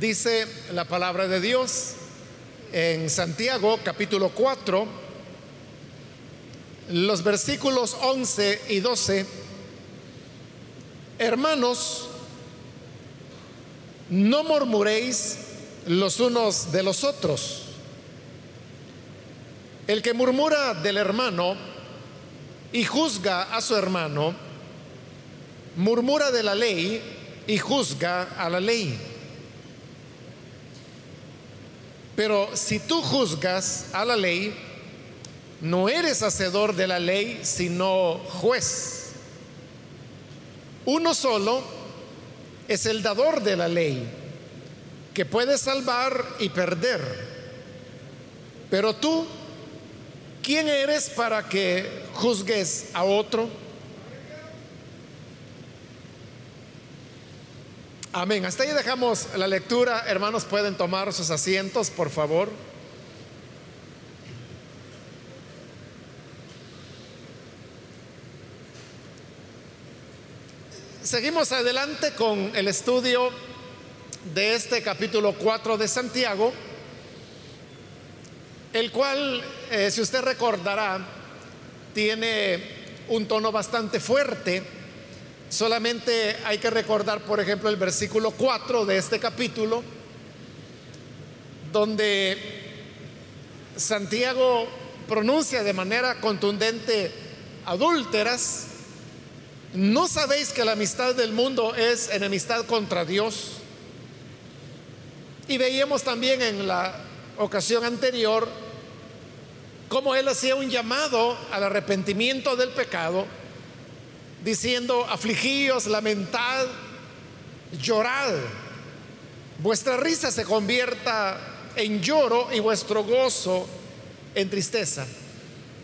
Dice la palabra de Dios en Santiago capítulo 4, los versículos 11 y 12. Hermanos, no murmuréis los unos de los otros. El que murmura del hermano y juzga a su hermano, murmura de la ley y juzga a la ley. Pero si tú juzgas a la ley, no eres hacedor de la ley, sino juez. Uno solo es el dador de la ley, que puede salvar y perder. Pero tú, ¿quién eres para que juzgues a otro? Amén. Hasta ahí dejamos la lectura. Hermanos, pueden tomar sus asientos, por favor. Seguimos adelante con el estudio de este capítulo 4 de Santiago, el cual, eh, si usted recordará, tiene un tono bastante fuerte Solamente hay que recordar, por ejemplo, el versículo 4 de este capítulo, donde Santiago pronuncia de manera contundente adúlteras. ¿No sabéis que la amistad del mundo es enemistad contra Dios? Y veíamos también en la ocasión anterior cómo él hacía un llamado al arrepentimiento del pecado diciendo, afligíos, lamentad, llorad, vuestra risa se convierta en lloro y vuestro gozo en tristeza.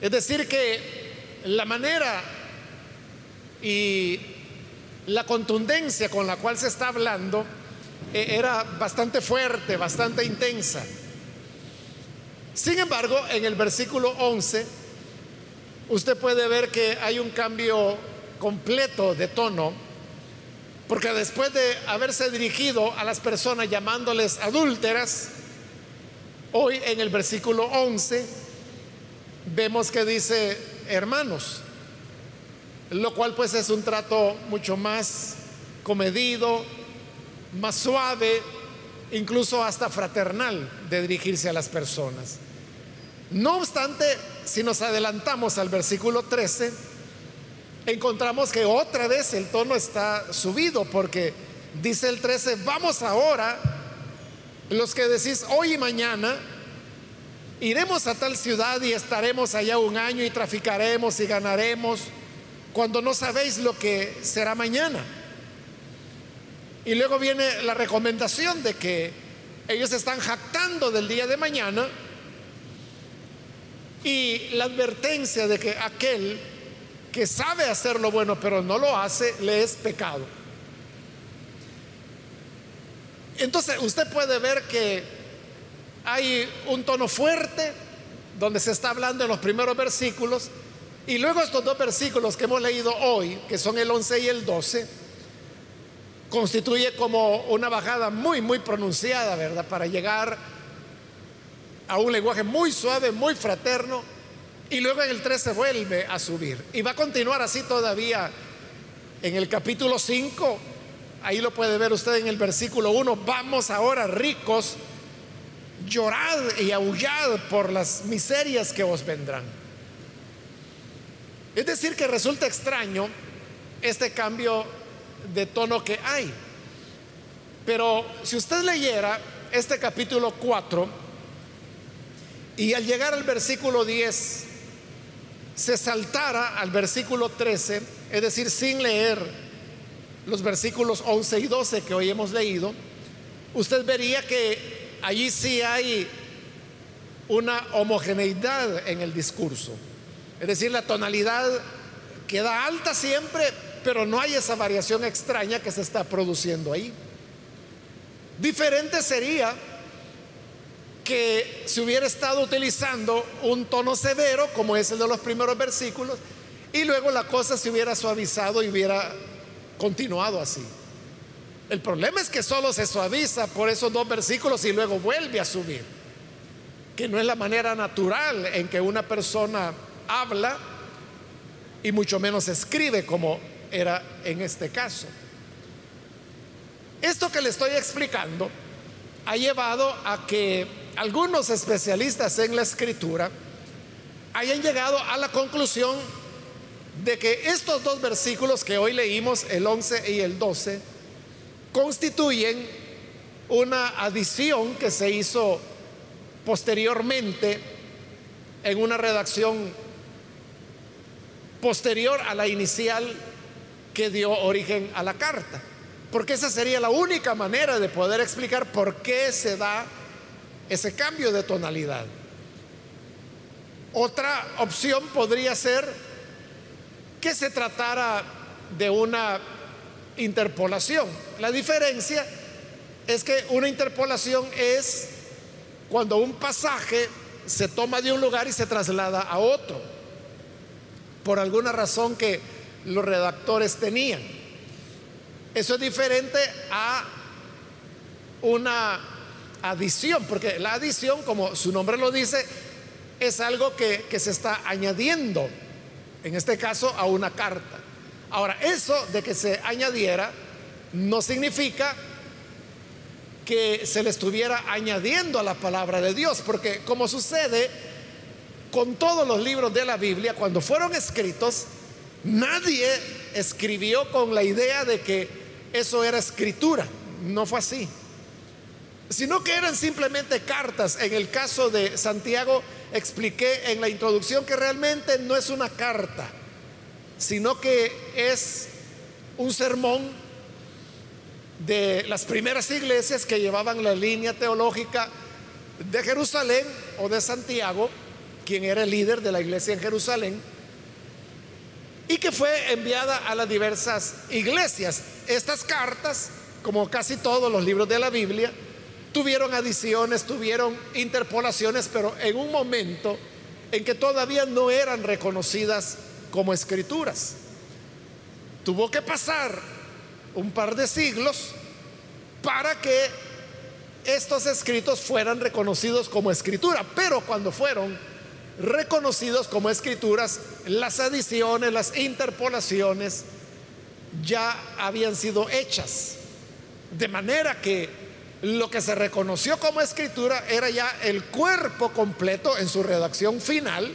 Es decir, que la manera y la contundencia con la cual se está hablando eh, era bastante fuerte, bastante intensa. Sin embargo, en el versículo 11, usted puede ver que hay un cambio completo de tono, porque después de haberse dirigido a las personas llamándoles adúlteras, hoy en el versículo 11 vemos que dice hermanos, lo cual pues es un trato mucho más comedido, más suave, incluso hasta fraternal de dirigirse a las personas. No obstante, si nos adelantamos al versículo 13, encontramos que otra vez el tono está subido porque dice el 13, vamos ahora, los que decís hoy y mañana, iremos a tal ciudad y estaremos allá un año y traficaremos y ganaremos cuando no sabéis lo que será mañana. Y luego viene la recomendación de que ellos están jactando del día de mañana y la advertencia de que aquel que sabe hacer lo bueno pero no lo hace, le es pecado. Entonces usted puede ver que hay un tono fuerte donde se está hablando en los primeros versículos y luego estos dos versículos que hemos leído hoy, que son el 11 y el 12, constituye como una bajada muy, muy pronunciada, ¿verdad? Para llegar a un lenguaje muy suave, muy fraterno, y luego en el 13 vuelve a subir. Y va a continuar así todavía en el capítulo 5. Ahí lo puede ver usted en el versículo 1. Vamos ahora ricos, llorad y aullad por las miserias que os vendrán. Es decir, que resulta extraño este cambio de tono que hay. Pero si usted leyera este capítulo 4 y al llegar al versículo 10, se saltara al versículo 13, es decir, sin leer los versículos 11 y 12 que hoy hemos leído, usted vería que allí sí hay una homogeneidad en el discurso. Es decir, la tonalidad queda alta siempre, pero no hay esa variación extraña que se está produciendo ahí. Diferente sería que se hubiera estado utilizando un tono severo, como es el de los primeros versículos, y luego la cosa se hubiera suavizado y hubiera continuado así. El problema es que solo se suaviza por esos dos versículos y luego vuelve a subir, que no es la manera natural en que una persona habla y mucho menos escribe como era en este caso. Esto que le estoy explicando ha llevado a que algunos especialistas en la escritura hayan llegado a la conclusión de que estos dos versículos que hoy leímos, el 11 y el 12, constituyen una adición que se hizo posteriormente en una redacción posterior a la inicial que dio origen a la carta. Porque esa sería la única manera de poder explicar por qué se da ese cambio de tonalidad. Otra opción podría ser que se tratara de una interpolación. La diferencia es que una interpolación es cuando un pasaje se toma de un lugar y se traslada a otro, por alguna razón que los redactores tenían. Eso es diferente a una adición, porque la adición, como su nombre lo dice, es algo que, se está añadiendo, en este caso, a una carta. Ahora, eso de que se añadiera no significa que se le estuviera añadiendo a la palabra de Dios, porque como sucede con todos los libros de la Biblia, cuando fueron escritos, nadie escribió con la idea de que eso era escritura, no fue así, sino que eran simplemente cartas. En el caso de Santiago, expliqué en la introducción que realmente no es una carta, sino que es un sermón de las primeras iglesias que llevaban la línea teológica de Jerusalén o de Santiago, quien era el líder de la iglesia en Jerusalén, y que fue enviada a las diversas iglesias. Estas cartas, como casi todos los libros de la Biblia, Tuvieron adiciones, tuvieron interpolaciones, pero en un momento en que todavía no eran reconocidas como escrituras. Tuvo que pasar un par de siglos para que estos escritos fueran reconocidos como escritura, pero cuando fueron reconocidos como escrituras, las adiciones, las interpolaciones ya habían sido hechas. De manera que lo que se reconoció como escritura era ya el cuerpo completo en su redacción final,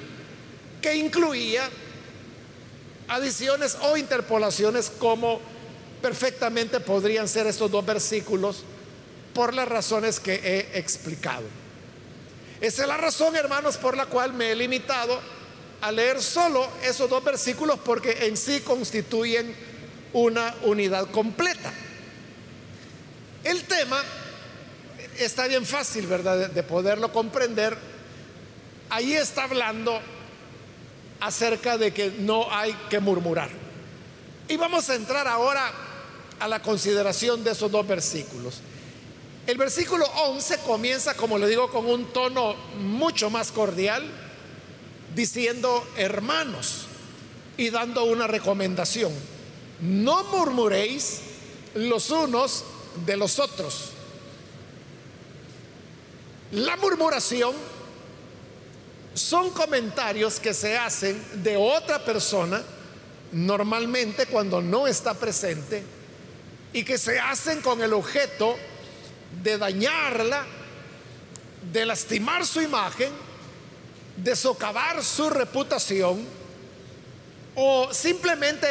que incluía adiciones o interpolaciones como perfectamente podrían ser estos dos versículos por las razones que he explicado. Esa es la razón, hermanos, por la cual me he limitado a leer solo esos dos versículos porque en sí constituyen una unidad completa. El tema está bien fácil, ¿verdad? De, poderlo comprender. Ahí está hablando acerca de que no hay que murmurar. Y vamos a entrar ahora a la consideración de esos dos versículos. El versículo 11 comienza, como le digo, con un tono mucho más cordial, diciendo hermanos y dando una recomendación. No murmuréis los unos de los otros. La murmuración son comentarios que se hacen de otra persona, normalmente cuando no está presente, y que se hacen con el objeto de dañarla, de lastimar su imagen, de socavar su reputación o simplemente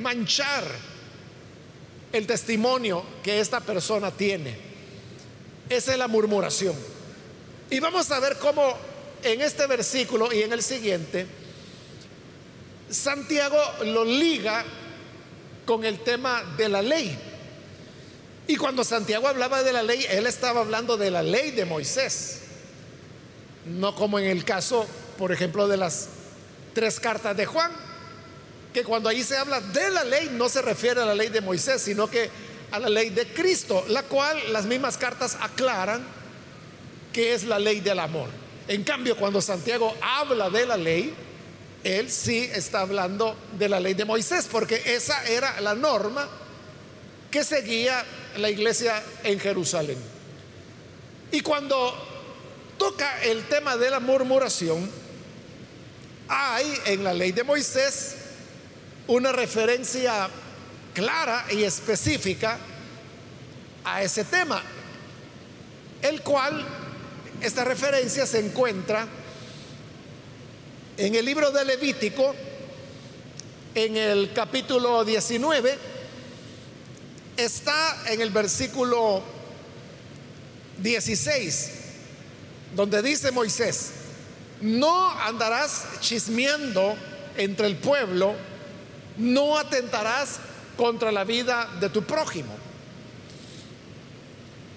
manchar el testimonio que esta persona tiene. Esa es la murmuración. Y vamos a ver cómo en este versículo y en el siguiente, Santiago lo liga con el tema de la ley. Y cuando Santiago hablaba de la ley, él estaba hablando de la ley de Moisés. No como en el caso, por ejemplo, de las tres cartas de Juan, que cuando ahí se habla de la ley no se refiere a la ley de Moisés, sino que a la ley de Cristo, la cual las mismas cartas aclaran que es la ley del amor. En cambio, cuando Santiago habla de la ley, él sí está hablando de la ley de Moisés, porque esa era la norma que seguía la iglesia en Jerusalén. Y cuando toca el tema de la murmuración, hay en la ley de Moisés una referencia clara y específica a ese tema, el cual, esta referencia se encuentra en el libro de Levítico, en el capítulo 19, está en el versículo 16, donde dice Moisés, no andarás chismeando entre el pueblo, no atentarás contra la vida de tu prójimo.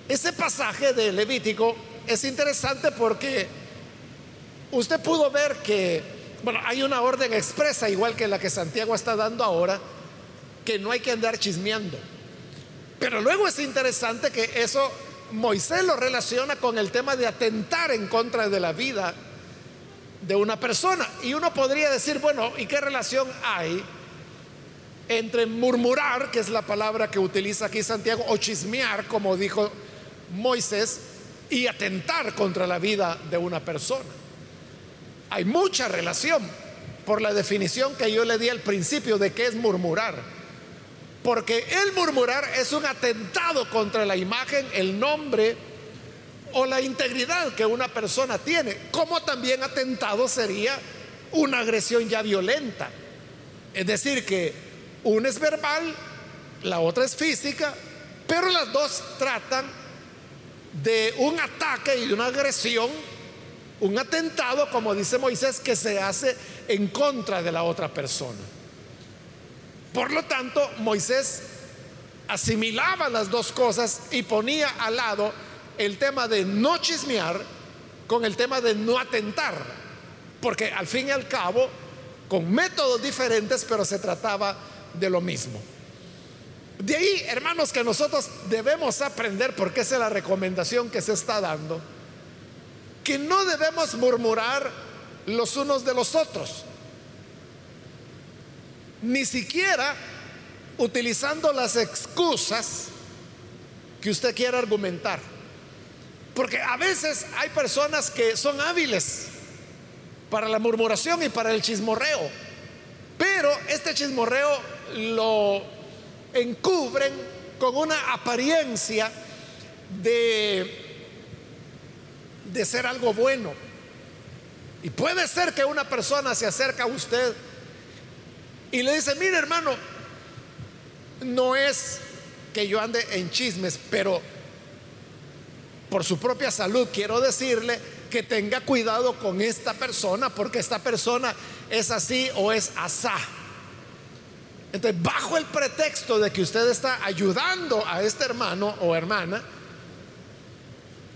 Ese pasaje de Levítico es interesante porque usted pudo ver que, bueno, hay una orden expresa, igual que la que Santiago está dando ahora, que no hay que andar chismeando. Pero luego es interesante que eso Moisés lo relaciona con el tema de atentar en contra de la vida de una persona. Y uno podría decir, bueno, ¿y qué relación hay entre murmurar, que es la palabra que utiliza aquí Santiago, o chismear, como dijo Moisés, y atentar contra la vida de una persona? Hay mucha relación por la definición que yo le di al principio de qué es murmurar. Porque el murmurar es un atentado contra la imagen, el nombre o la integridad que una persona tiene, como también atentado sería una agresión ya violenta. Es decir, que una es verbal, la otra es física, pero las dos tratan de un ataque y de una agresión, un atentado, como dice Moisés, que se hace en contra de la otra persona. Por lo tanto, Moisés asimilaba las dos cosas y ponía al lado el tema de no chismear con el tema de no atentar, porque al fin y al cabo, con métodos diferentes, pero se trataba de lo mismo. De ahí, hermanos, que nosotros debemos aprender, porque esa es la recomendación que se está dando, que no debemos murmurar los unos de los otros. Ni siquiera utilizando las excusas que usted quiera argumentar. Porque a veces hay personas que son hábiles para la murmuración y para el chismorreo, pero este chismorreo lo encubren con una apariencia de, de ser algo bueno. Y puede ser que una persona se acerca a usted y le dice, mire hermano, no es que yo ande en chismes, pero por su propia salud quiero decirle que tenga cuidado con esta persona, porque esta persona es así o es asá. Entonces, bajo el pretexto de que usted está ayudando a este hermano o hermana,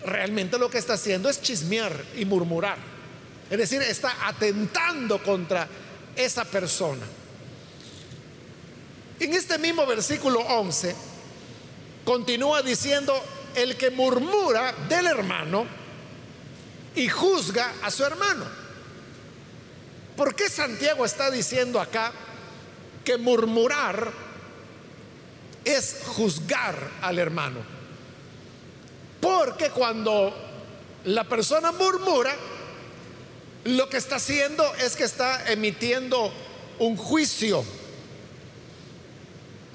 realmente lo que está haciendo es chismear y murmurar. Es decir, está atentando contra esa persona. En este mismo versículo 11 continúa diciendo, el que murmura del hermano y juzga a su hermano. ¿Por qué Santiago está diciendo acá que murmurar es juzgar al hermano? Porque cuando la persona murmura, lo que está haciendo es que está emitiendo un juicio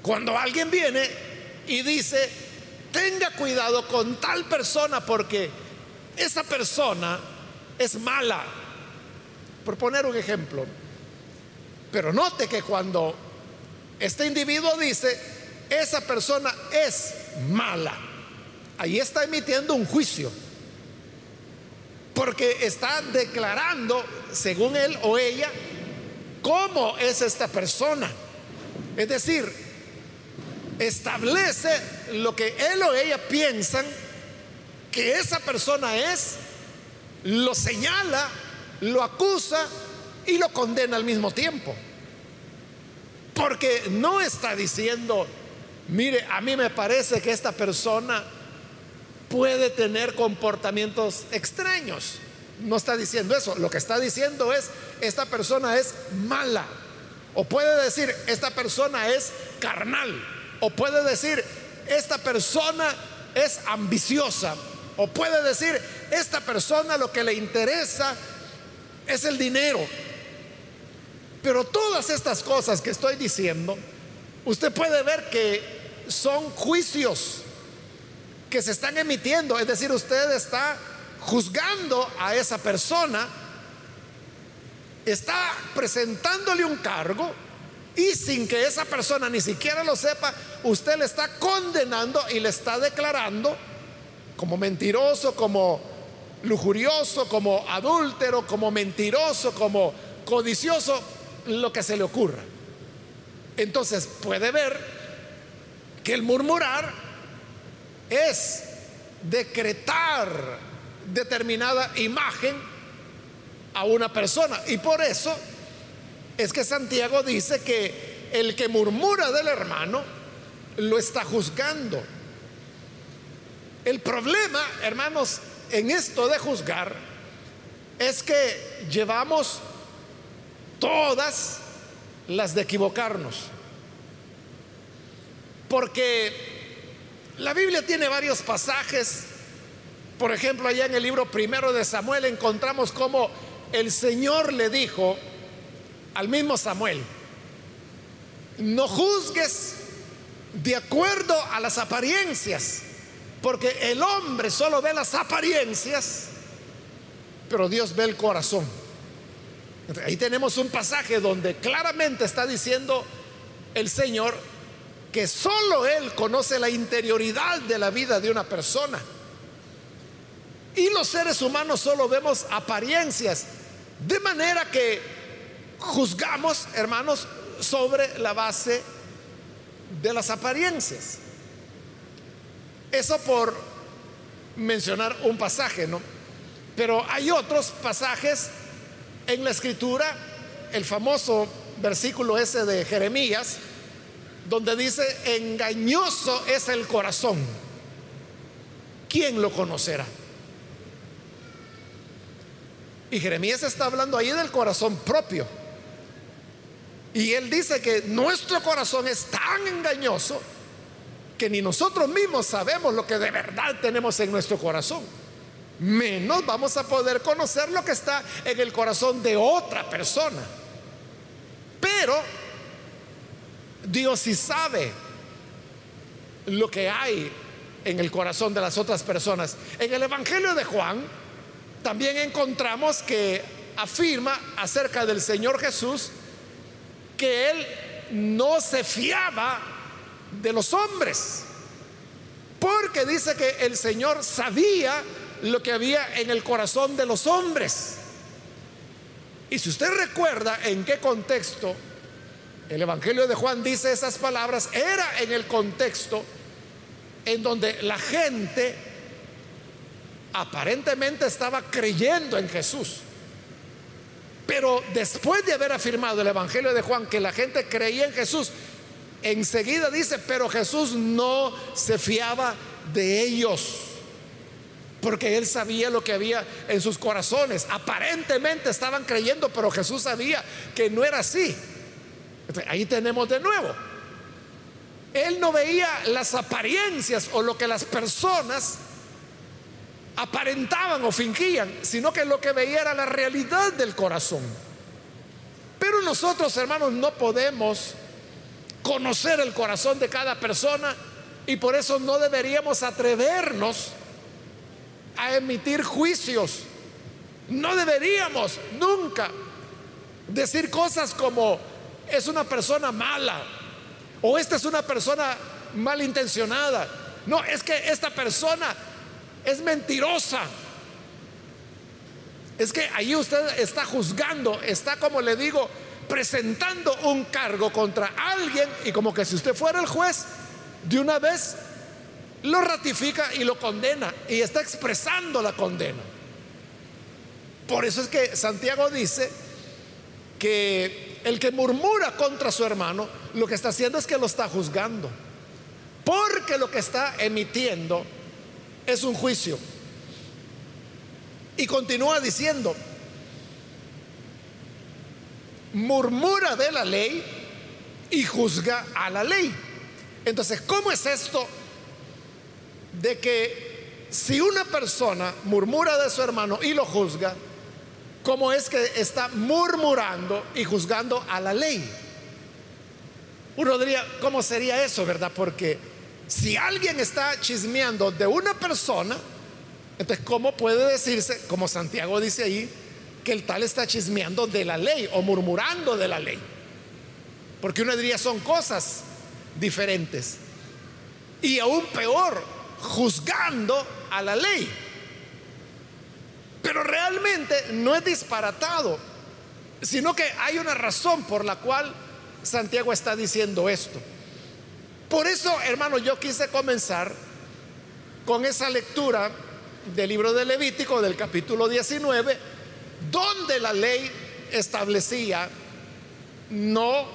cuando alguien viene y dice, tenga cuidado con tal persona porque esa persona es mala, por poner un ejemplo. Pero note que cuando este individuo dice, esa persona es mala, ahí está emitiendo un juicio. Porque está declarando, según él o ella, cómo es esta persona. Es decir, establece lo que él o ella piensan que esa persona es, lo señala, lo acusa y lo condena al mismo tiempo. Porque no está diciendo, mire, a mí me parece que esta persona puede tener comportamientos extraños. No está diciendo eso. Lo que está diciendo es, esta persona es mala. O puede decir, esta persona es carnal. O puede decir, esta persona es ambiciosa. O puede decir, esta persona lo que le interesa es el dinero. Pero todas estas cosas que estoy diciendo, usted puede ver que son juicios que se están emitiendo. Es decir, usted está juzgando a esa persona, está presentándole un cargo y sin que esa persona ni siquiera lo sepa, usted le está condenando y le está declarando como mentiroso, como lujurioso, como adúltero, como mentiroso, como codicioso, lo que se le ocurra. Entonces puede ver que el murmurar es decretar determinada imagen a una persona. Y por eso es que Santiago dice que el que murmura del hermano lo está juzgando. El problema, hermanos, en esto de juzgar es que llevamos todas las de equivocarnos. Porque la Biblia tiene varios pasajes. Por ejemplo, allá en el libro primero de Samuel encontramos cómo el Señor le dijo al mismo Samuel, no juzgues de acuerdo a las apariencias, porque el hombre solo ve las apariencias, pero Dios ve el corazón. Ahí tenemos un pasaje donde claramente está diciendo el Señor que solo Él conoce la interioridad de la vida de una persona. Y los seres humanos solo vemos apariencias. De manera que juzgamos, hermanos, sobre la base de las apariencias. Eso por mencionar un pasaje, ¿no? Pero hay otros pasajes en la escritura, el famoso versículo ese de Jeremías, donde dice, engañoso es el corazón. ¿Quién lo conocerá? Y Jeremías está hablando ahí del corazón propio. Y él dice que nuestro corazón es tan engañoso que ni nosotros mismos sabemos lo que de verdad tenemos en nuestro corazón. Menos vamos a poder conocer lo que está en el corazón de otra persona. Pero Dios sí sabe lo que hay en el corazón de las otras personas. En el Evangelio de Juan también encontramos que afirma acerca del Señor Jesús que él no se fiaba de los hombres, porque dice que el Señor sabía lo que había en el corazón de los hombres. Y si usted recuerda en qué contexto el Evangelio de Juan dice esas palabras, era en el contexto en donde la gente aparentemente estaba creyendo en Jesús. Pero después de haber afirmado el Evangelio de Juan que la gente creía en Jesús, enseguida dice, pero Jesús no se fiaba de ellos, porque él sabía lo que había en sus corazones. Aparentemente estaban creyendo, pero Jesús sabía que no era así. ahí tenemos de nuevo. Él no veía las apariencias o lo que las personas aparentaban o fingían, sino que lo que veía era la realidad del corazón. Pero nosotros, hermanos, no podemos conocer el corazón de cada persona y por eso no deberíamos atrevernos a emitir juicios. No deberíamos nunca decir cosas como es una persona mala o esta es una persona malintencionada. No, es que esta persona es mentirosa. Es que ahí usted está juzgando, está como le digo, presentando un cargo contra alguien y como que si usted fuera el juez, de una vez lo ratifica y lo condena y está expresando la condena. Por eso es que Santiago dice que el que murmura contra su hermano, lo que está haciendo es que lo está juzgando. Porque lo que está emitiendo es un juicio. Y continúa diciendo, murmura de la ley y juzga a la ley. Entonces, ¿cómo es esto de que si una persona murmura de su hermano y lo juzga, ¿cómo es que está murmurando y juzgando a la ley? Uno diría, ¿cómo sería eso, verdad? Porque si alguien está chismeando de una persona, entonces, ¿cómo puede decirse, como Santiago dice ahí, que el tal está chismeando de la ley o murmurando de la ley? Porque uno diría, son cosas diferentes. Y aún peor, juzgando a la ley. Pero realmente no es disparatado, sino que hay una razón por la cual Santiago está diciendo esto. Por eso, hermano, yo quise comenzar con esa lectura del libro de Levítico, del capítulo 19, donde la ley establecía, no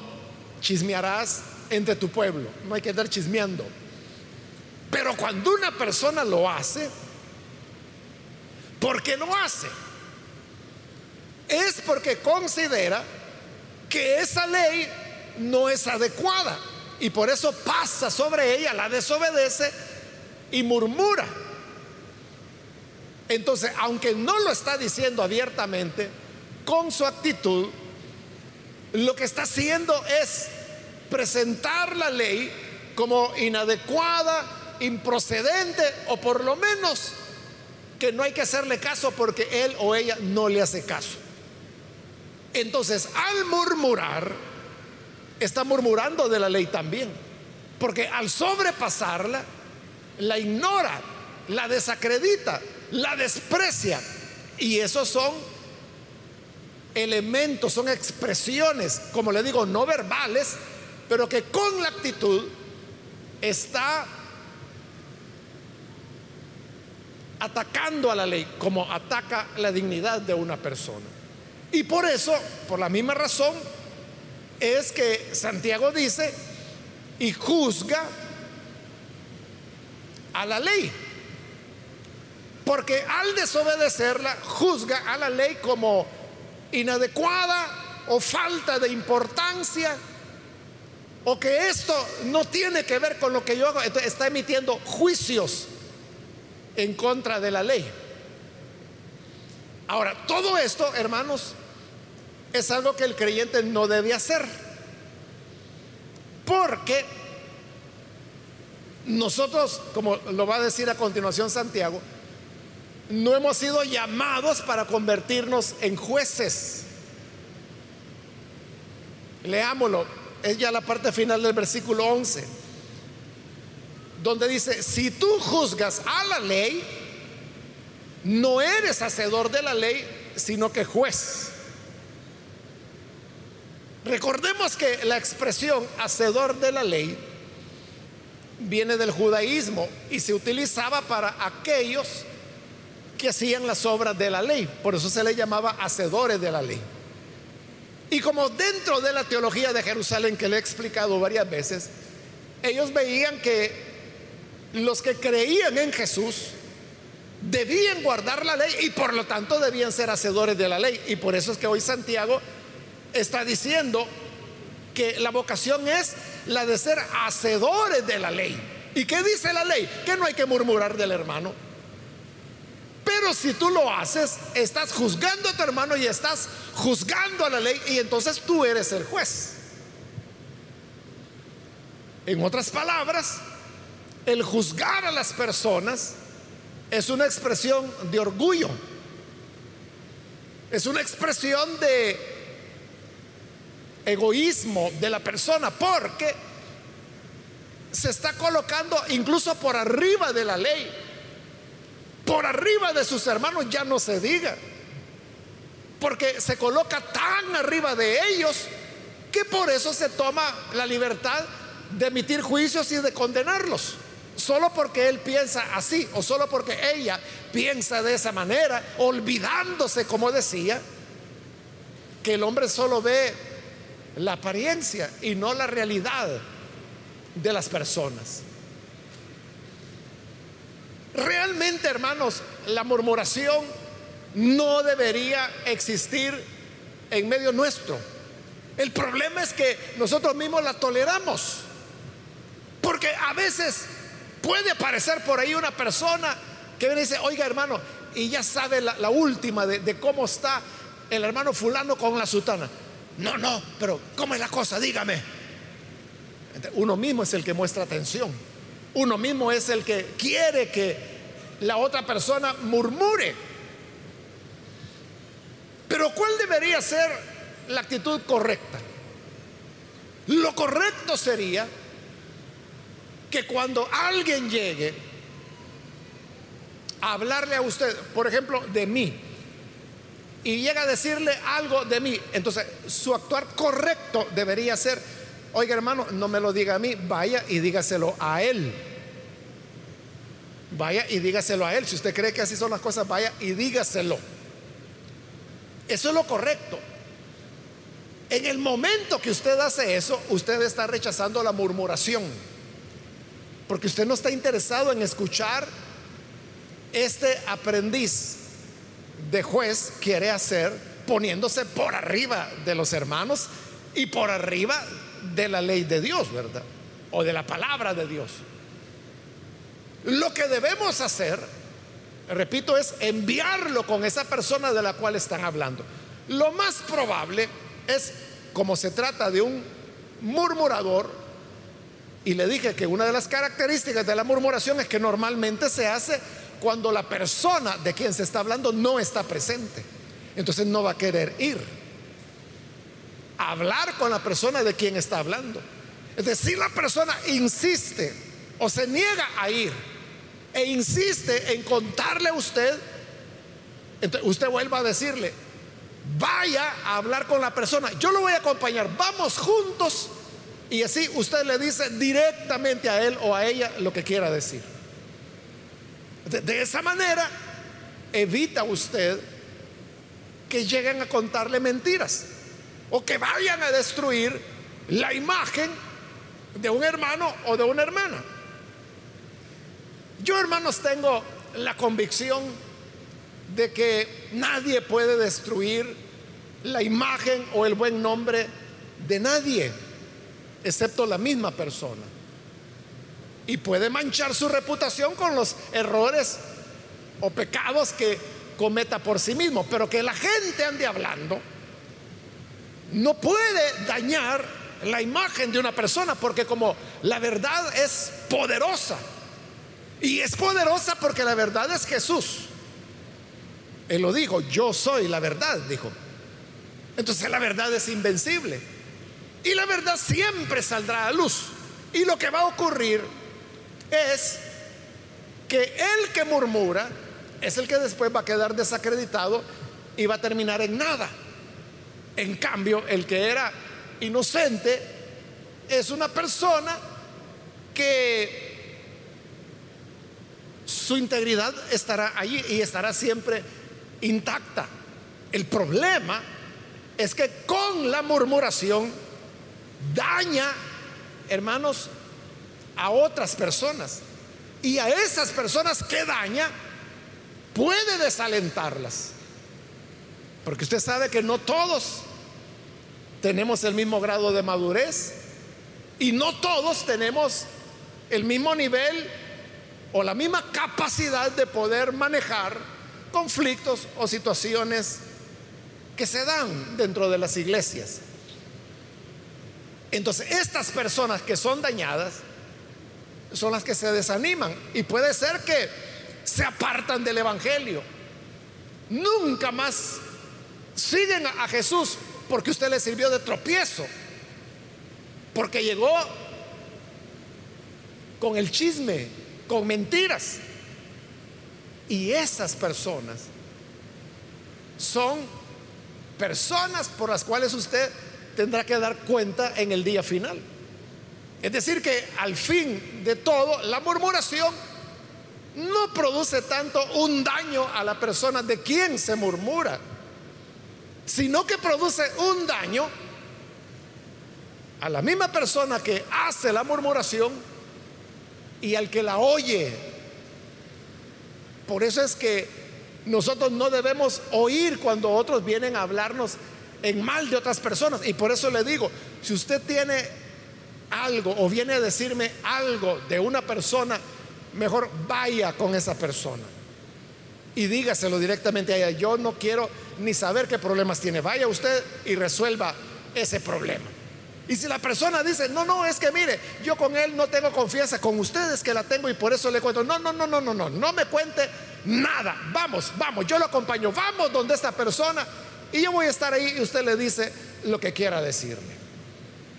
chismearás entre tu pueblo, no hay que andar chismeando. Pero cuando una persona lo hace, ¿por qué lo hace? Es porque considera que esa ley no es adecuada y por eso pasa sobre ella, la desobedece y murmura. Entonces, aunque no lo está diciendo abiertamente, con su actitud, lo que está haciendo es presentar la ley como inadecuada, improcedente o por lo menos que no hay que hacerle caso porque él o ella no le hace caso. Entonces, al murmurar, está murmurando de la ley también, porque al sobrepasarla, la ignora, la desacredita, la desprecia. Y esos son elementos, son expresiones, como le digo, no verbales, pero que con la actitud está atacando a la ley, como ataca la dignidad de una persona. Y por eso, por la misma razón, es que Santiago dice y juzga a la ley. Porque al desobedecerla, juzga a la ley como inadecuada o falta de importancia o que esto no tiene que ver con lo que yo hago, está emitiendo juicios en contra de la ley. Ahora, todo esto, hermanos, es algo que el creyente no debe hacer. Porque nosotros, como lo va a decir a continuación Santiago, no hemos sido llamados para convertirnos en jueces. Leámoslo, es ya la parte final del versículo 11, donde dice, si tú juzgas a la ley, no eres hacedor de la ley, sino que juez. Recordemos que la expresión hacedor de la ley viene del judaísmo y se utilizaba para aquellos que hacían las obras de la ley. Por eso se le llamaba hacedores de la ley. Y como dentro de la teología de Jerusalén que le he explicado varias veces, ellos veían que los que creían en Jesús debían guardar la ley y por lo tanto debían ser hacedores de la ley. Y por eso es que hoy Santiago está diciendo que la vocación es la de ser hacedores de la ley. ¿Y qué dice la ley? Que no hay que murmurar del hermano. Pero si tú lo haces, estás juzgando a tu hermano y estás juzgando a la ley y entonces tú eres el juez. En otras palabras, el juzgar a las personas es una expresión de orgullo. Es una expresión de egoísmo de la persona, porque se está colocando incluso por arriba de la ley, por arriba de sus hermanos, ya no se diga, porque se coloca tan arriba de ellos que por eso se toma la libertad de emitir juicios y de condenarlos. Solo porque él piensa así o solo porque ella piensa de esa manera, olvidándose, como decía, que el hombre solo ve la apariencia y no la realidad de las personas. Realmente, hermanos, la murmuración no debería existir en medio nuestro. El problema es que nosotros mismos la toleramos. Porque a veces Puede aparecer por ahí una persona que viene y dice, oiga hermano, y ya sabe la, última de, de, cómo está el hermano fulano con la sutana. No, no, pero ¿cómo es la cosa? Dígame. Uno mismo es el que muestra atención. Uno mismo es el que quiere que la otra persona murmure. Pero ¿cuál debería ser la actitud correcta? Lo correcto sería que cuando alguien llegue a hablarle a usted, por ejemplo, de mí, y llega a decirle algo de mí, entonces su actuar correcto debería ser, oiga hermano, no me lo diga a mí, vaya y dígaselo a él. Vaya y dígaselo a él. Si usted cree que así son las cosas, vaya y dígaselo. Eso es lo correcto. En el momento que usted hace eso, usted está rechazando la murmuración. Porque usted no está interesado en escuchar este aprendiz de juez quiere hacer poniéndose por arriba de los hermanos y por arriba de la ley de Dios, ¿verdad? O de la palabra de Dios. Lo que debemos hacer, repito, es enviarlo con esa persona de la cual están hablando. Lo más probable es, como se trata de un murmurador, y le dije que una de las características de la murmuración es que normalmente se hace cuando la persona de quien se está hablando no está presente. Entonces no va a querer ir. hablar con la persona de quien está hablando. Es decir, la persona insiste o se niega a ir e insiste en contarle a usted, entonces usted vuelva a decirle, vaya a hablar con la persona, yo lo voy a acompañar, vamos juntos y así usted le dice directamente a él o a ella lo que quiera decir. De, esa manera evita usted que lleguen a contarle mentiras o que vayan a destruir la imagen de un hermano o de una hermana. Yo hermanos tengo la convicción de que nadie puede destruir la imagen o el buen nombre de nadie excepto la misma persona. Y puede manchar su reputación con los errores o pecados que cometa por sí mismo, pero que la gente ande hablando no puede dañar la imagen de una persona, porque como la verdad es poderosa, y es poderosa porque la verdad es Jesús. Él lo dijo, yo soy la verdad, dijo. Entonces la verdad es invencible. Y la verdad siempre saldrá a luz. Y lo que va a ocurrir es que el que murmura es el que después va a quedar desacreditado y va a terminar en nada. En cambio, el que era inocente es una persona que su integridad estará allí y estará siempre intacta. El problema es que con la murmuración daña, hermanos, a otras personas. Y a esas personas que daña, puede desalentarlas. Porque usted sabe que no todos tenemos el mismo grado de madurez y no todos tenemos el mismo nivel o la misma capacidad de poder manejar conflictos o situaciones que se dan dentro de las iglesias. Entonces, estas personas que son dañadas son las que se desaniman y puede ser que se apartan del Evangelio. Nunca más siguen a Jesús porque usted le sirvió de tropiezo, porque llegó con el chisme, con mentiras. Y esas personas son personas por las cuales usted tendrá que dar cuenta en el día final. Es decir, que al fin de todo, la murmuración no produce tanto un daño a la persona de quien se murmura, sino que produce un daño a la misma persona que hace la murmuración y al que la oye. Por eso es que nosotros no debemos oír cuando otros vienen a hablarnos en mal de otras personas. Y por eso le digo, si usted tiene algo o viene a decirme algo de una persona mejor vaya con esa persona y dígaselo directamente a ella. Yo no quiero ni saber qué problemas tiene. Vaya usted y resuelva ese problema. Y si la persona dice, no, no, es que mire, yo con él no tengo confianza, con ustedes que la tengo y por eso le cuento, no, no, no, no, no, no, no me cuente nada. Vamos, vamos, yo lo acompaño, vamos donde esta persona y yo voy a estar ahí y usted le dice lo que quiera decirme.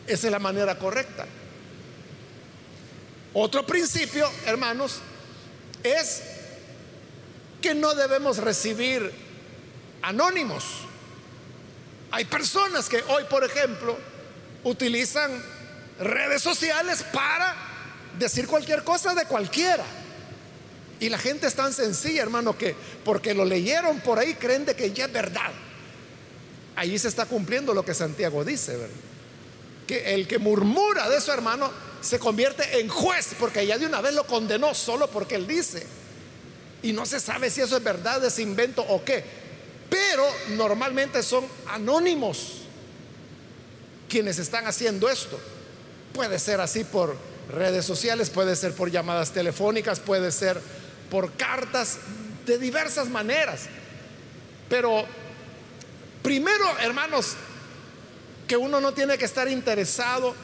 Esa es la manera correcta. Otro principio, hermanos, es que no debemos recibir anónimos. Hay personas que hoy, por ejemplo, utilizan redes sociales para decir cualquier cosa de cualquiera. Y la gente es tan sencilla, hermano, que porque lo leyeron por ahí creen de que ya es verdad. Ahí se está cumpliendo lo que Santiago dice. Que el que murmura de su hermano se convierte en juez, porque ya de una vez lo condenó solo porque él dice. Y no se sabe si eso es verdad, es invento o qué. Pero normalmente son anónimos quienes están haciendo esto. Puede ser así por redes sociales, puede ser por llamadas telefónicas, puede ser por cartas, de diversas maneras. Pero primero, hermanos, que uno no tiene que estar interesado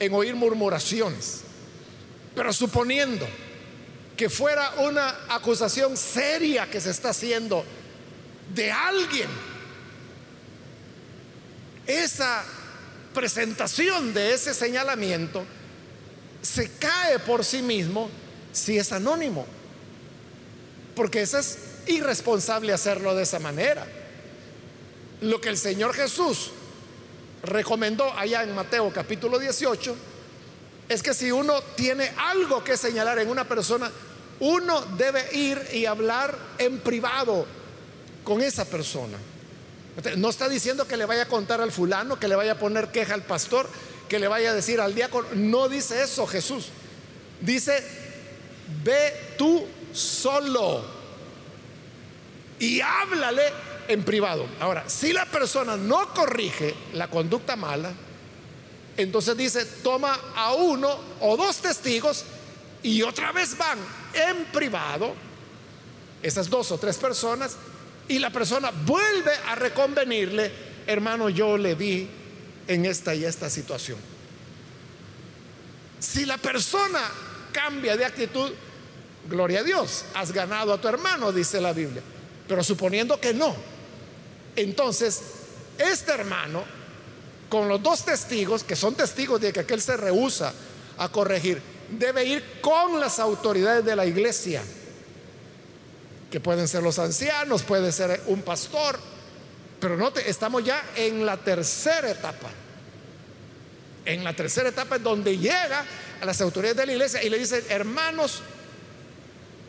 en oír murmuraciones. Pero suponiendo que fuera una acusación seria que se está haciendo de alguien, esa presentación de ese señalamiento se cae por sí mismo si es anónimo, porque eso es irresponsable hacerlo de esa manera. Lo que el Señor Jesús recomendó allá en Mateo capítulo 18 es que si uno tiene algo que señalar en una persona, uno debe ir y hablar en privado con esa persona. No está diciendo que le vaya a contar al fulano, que le vaya a poner queja al pastor, que le vaya a decir al diácono. No dice eso Jesús. Dice, ve tú solo y háblale en privado. Ahora, si la persona no corrige la conducta mala, entonces dice, toma a uno o dos testigos y otra vez van en privado, esas dos o tres personas, y la persona vuelve a reconvenirle, hermano, yo le vi en esta y esta situación. Si la persona cambia de actitud, gloria a Dios, has ganado a tu hermano, dice la Biblia. Pero suponiendo que no, entonces este hermano, con los dos testigos, que son testigos de que aquel se rehúsa a corregir, debe ir con las autoridades de la iglesia que pueden ser los ancianos, puede ser un pastor, pero no estamos ya en la tercera etapa. En la tercera etapa es donde llega a las autoridades de la iglesia y le dice, hermanos,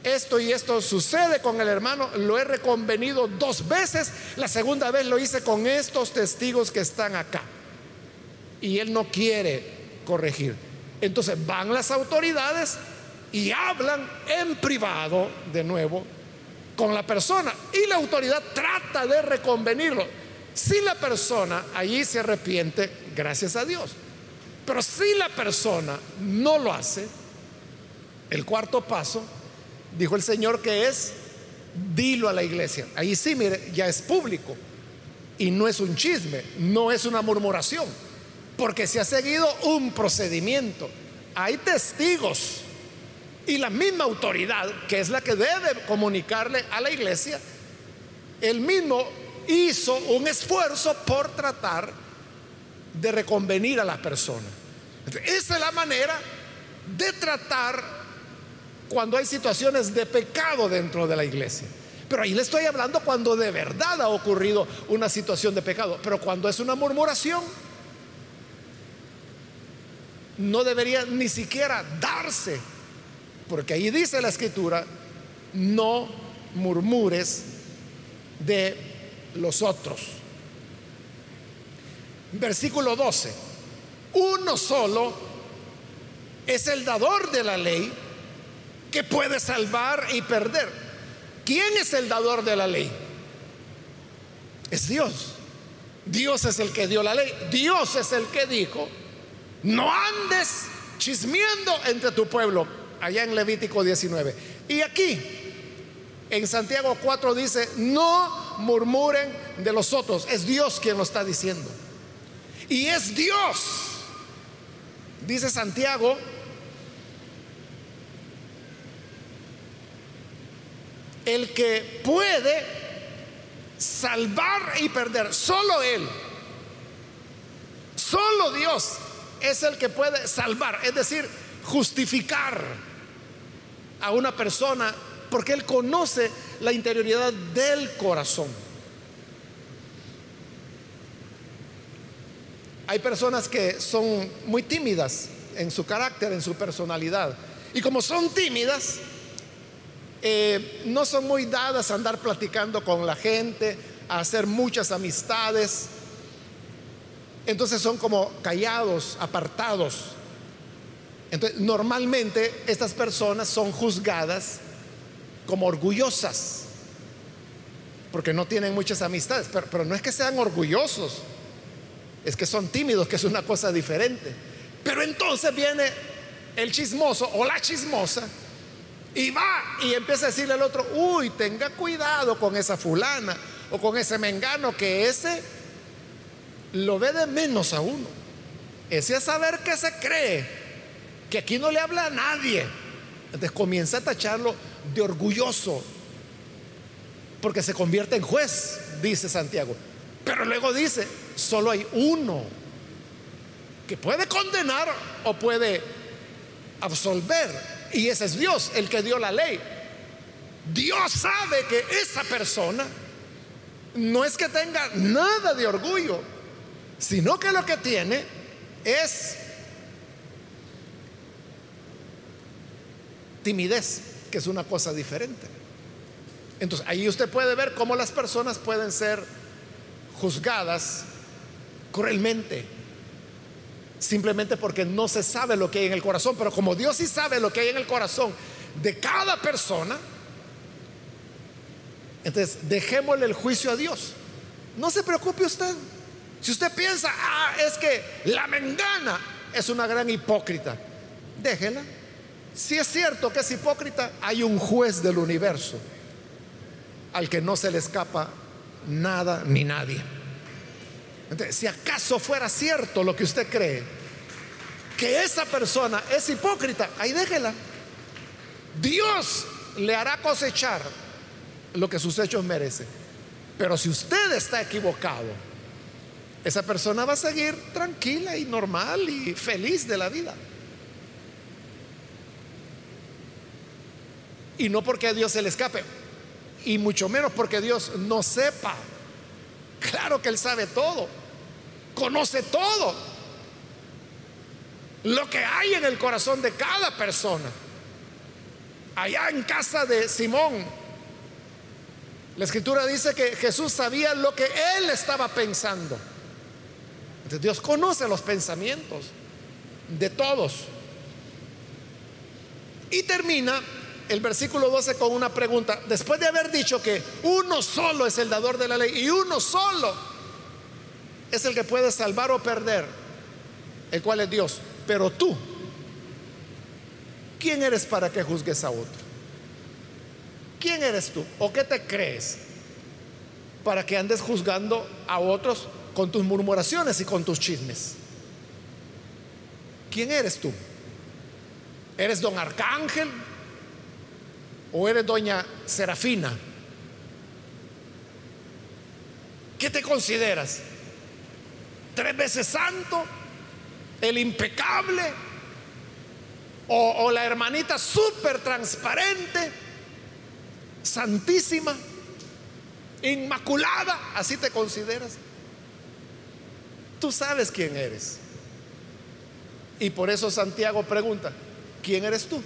esto y esto sucede con el hermano, lo he reconvenido dos veces, la segunda vez lo hice con estos testigos que están acá. Y él no quiere corregir. Entonces van las autoridades y hablan en privado de nuevo con la persona y la autoridad trata de reconvenirlo. Si la persona allí se arrepiente, gracias a Dios. Pero si la persona no lo hace, el cuarto paso, dijo el Señor que es, dilo a la iglesia. Ahí sí, mire, ya es público. Y no es un chisme, no es una murmuración, porque se ha seguido un procedimiento. Hay testigos y la misma autoridad, que es la que debe comunicarle a la iglesia, él mismo hizo un esfuerzo por tratar de reconvenir a la persona. Esa es la manera de tratar cuando hay situaciones de pecado dentro de la iglesia. Pero ahí le estoy hablando cuando de verdad ha ocurrido una situación de pecado. Pero cuando es una murmuración, no debería ni siquiera darse porque ahí dice la escritura, no murmures de los otros. Versículo 12. Uno solo es el dador de la ley que puede salvar y perder. ¿Quién es el dador de la ley? Es Dios. Dios es el que dio la ley. Dios es el que dijo, no andes chismeando entre tu pueblo allá en Levítico 19. Y aquí, en Santiago 4 dice, no murmuren de los otros. Es Dios quien lo está diciendo. Y es Dios, dice Santiago, el que puede salvar y perder. Solo Él. Solo Dios es el que puede salvar, es decir, justificar a una persona porque Él conoce la interioridad del corazón. Hay personas que son muy tímidas en su carácter, en su personalidad. Y como son tímidas, eh, no son muy dadas a andar platicando con la gente, a hacer muchas amistades. Entonces son como callados, apartados. Entonces, normalmente estas personas son juzgadas como orgullosas, porque no tienen muchas amistades, pero, pero, no es que sean orgullosos, es que son tímidos, que es una cosa diferente. Pero entonces viene el chismoso o la chismosa y va y empieza a decirle al otro, uy, tenga cuidado con esa fulana o con ese mengano, que ese lo ve de menos a uno. Ese a saber que se cree, que aquí no le habla a nadie. Entonces comienza a tacharlo de orgulloso, porque se convierte en juez, dice Santiago. Pero luego dice, solo hay uno que puede condenar o puede absolver. Y ese es Dios, el que dio la ley. Dios sabe que esa persona no es que tenga nada de orgullo, sino que lo que tiene es timidez, que es una cosa diferente. Entonces, ahí usted puede ver cómo las personas pueden ser juzgadas cruelmente simplemente porque no se sabe lo que hay en el corazón. Pero como Dios sí sabe lo que hay en el corazón de cada persona, entonces dejémosle el juicio a Dios. No se preocupe usted. Si usted piensa, ah, es que la mengana es una gran hipócrita, déjela. Si es cierto que es hipócrita, hay un juez del universo al que no se le escapa nada ni nadie si acaso fuera cierto lo que usted cree, que esa persona es hipócrita, ahí déjela. Dios le hará cosechar lo que sus hechos merecen. Pero si usted está equivocado, esa persona va a seguir tranquila y normal y feliz de la vida. Y no porque a Dios se le escape, y mucho menos porque Dios no sepa. Claro que Él sabe todo conoce todo lo que hay en el corazón de cada persona. Allá en casa de Simón, la escritura dice que Jesús sabía lo que él estaba pensando. Entonces Dios conoce los pensamientos de todos. Y termina el versículo 12 con una pregunta. Después de haber dicho que uno solo es el dador de la ley y uno solo es el que puede salvar o perder, el cual es Dios. Pero tú, ¿quién eres para que juzgues a otro? ¿Quién eres tú? ¿O qué te crees para que andes juzgando a otros con tus murmuraciones y con tus chismes? ¿Quién eres tú? ¿Eres don Arcángel? ¿O eres doña Serafina? ¿Qué te consideras? Tres veces santo, el impecable, o, la hermanita súper transparente, santísima, inmaculada, así te consideras. Tú sabes quién eres. Y por eso Santiago pregunta, ¿quién eres tú?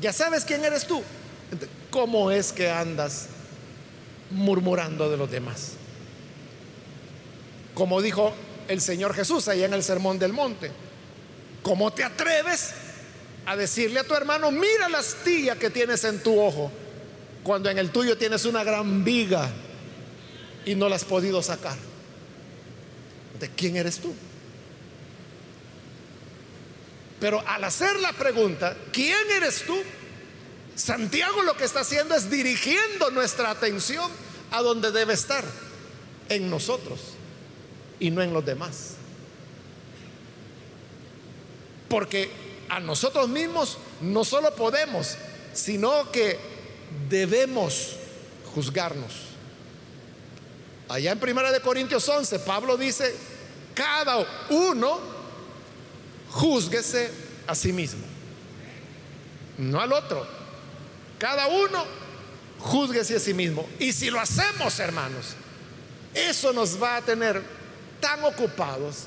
Ya sabes quién eres tú. ¿Cómo es que andas murmurando de los demás? Como dijo el Señor Jesús allá en el Sermón del Monte. ¿Cómo te atreves a decirle a tu hermano, mira la astilla que tienes en tu ojo, cuando en el tuyo tienes una gran viga y no la has podido sacar? ¿De quién eres tú? Pero al hacer la pregunta, ¿quién eres tú? Santiago lo que está haciendo es dirigiendo nuestra atención a donde debe estar, en nosotros y no en los demás. Porque a nosotros mismos no solo podemos, sino que debemos juzgarnos. Allá en Primera de Corintios 11, Pablo dice, cada uno juzguese a sí mismo, no al otro. Cada uno juzguese a sí mismo. Y si lo hacemos, hermanos, eso nos va a tener tan ocupados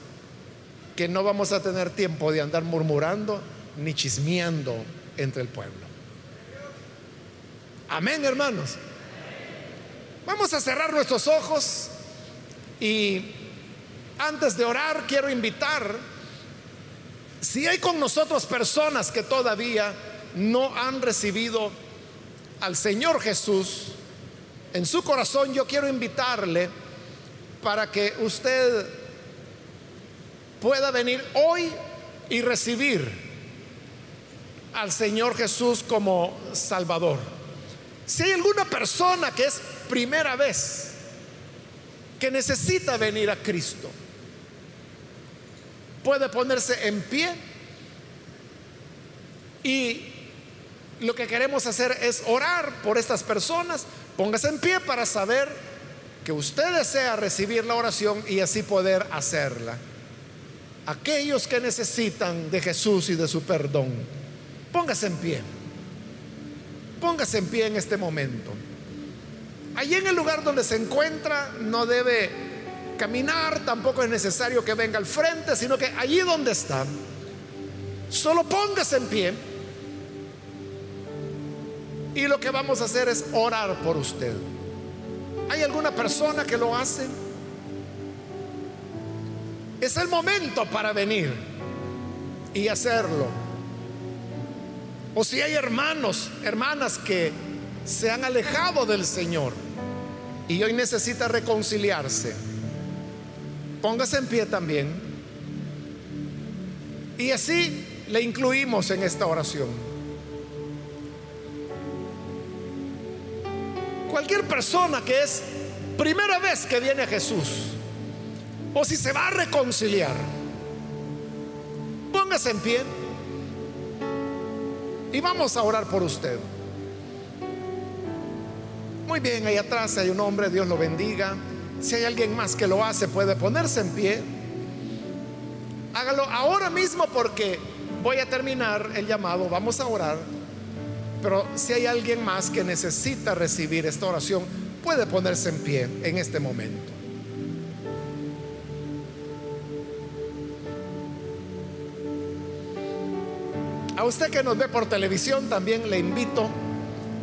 que no vamos a tener tiempo de andar murmurando ni chismeando entre el pueblo. Amén, hermanos. Vamos a cerrar nuestros ojos y antes de orar quiero invitar, si hay con nosotros personas que todavía no han recibido al Señor Jesús en su corazón, yo quiero invitarle para que usted pueda venir hoy y recibir al Señor Jesús como Salvador. Si hay alguna persona que es primera vez que necesita venir a Cristo, puede ponerse en pie y lo que queremos hacer es orar por estas personas. Póngase en pie para saber que usted desea recibir la oración y así poder hacerla. Aquellos que necesitan de Jesús y de su perdón, póngase en pie. Póngase en pie en este momento. Allí en el lugar donde se encuentra no debe caminar, tampoco es necesario que venga al frente, sino que allí donde está, solo póngase en pie. Y lo que vamos a hacer es orar por usted. ¿Hay alguna persona que lo hace? Es el momento para venir y hacerlo. O si hay hermanos, hermanas que se han alejado del Señor y hoy necesita reconciliarse, póngase en pie también. Y así le incluimos en esta oración. Cualquier persona que es primera vez que viene a Jesús, o si se va a reconciliar, póngase en pie y vamos a orar por usted. Muy bien, ahí atrás hay un hombre, Dios lo bendiga. Si hay alguien más que lo hace, puede ponerse en pie. Hágalo ahora mismo porque voy a terminar el llamado, vamos a orar. Pero si hay alguien más que necesita recibir esta oración, puede ponerse en pie en este momento. A usted que nos ve por televisión también le invito,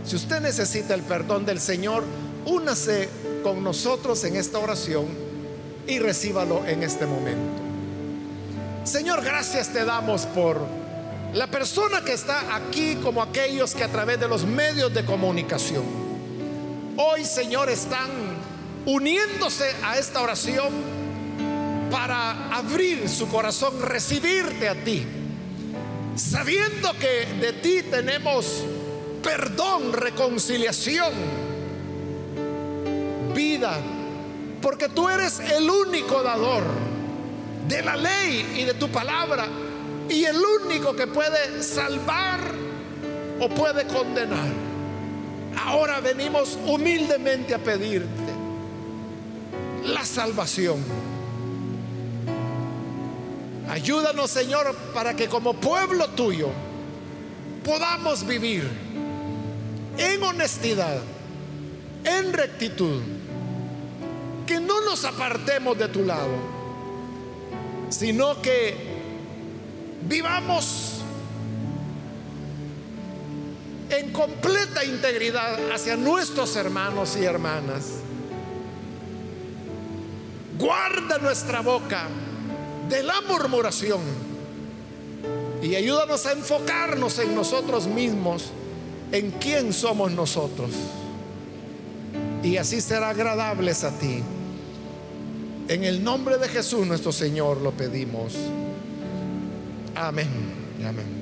si usted necesita el perdón del Señor, únase con nosotros en esta oración y recíbalo en este momento. Señor, gracias te damos por la persona que está aquí como aquellos que a través de los medios de comunicación hoy, Señor, están uniéndose a esta oración para abrir su corazón, recibirte a ti sabiendo que de ti tenemos perdón, reconciliación, vida, porque tú eres el único dador de la ley y de tu palabra y el único que puede salvar o puede condenar. Ahora venimos humildemente a pedirte la salvación Ayúdanos, Señor, para que como pueblo tuyo podamos vivir en honestidad, en rectitud, que no nos apartemos de tu lado, sino que vivamos en completa integridad hacia nuestros hermanos y hermanas. Guarda nuestra boca de la murmuración. Y ayúdanos a enfocarnos en nosotros mismos, en quién somos nosotros. Y así será agradables a ti. En el nombre de Jesús nuestro Señor lo pedimos. Amén. Amén.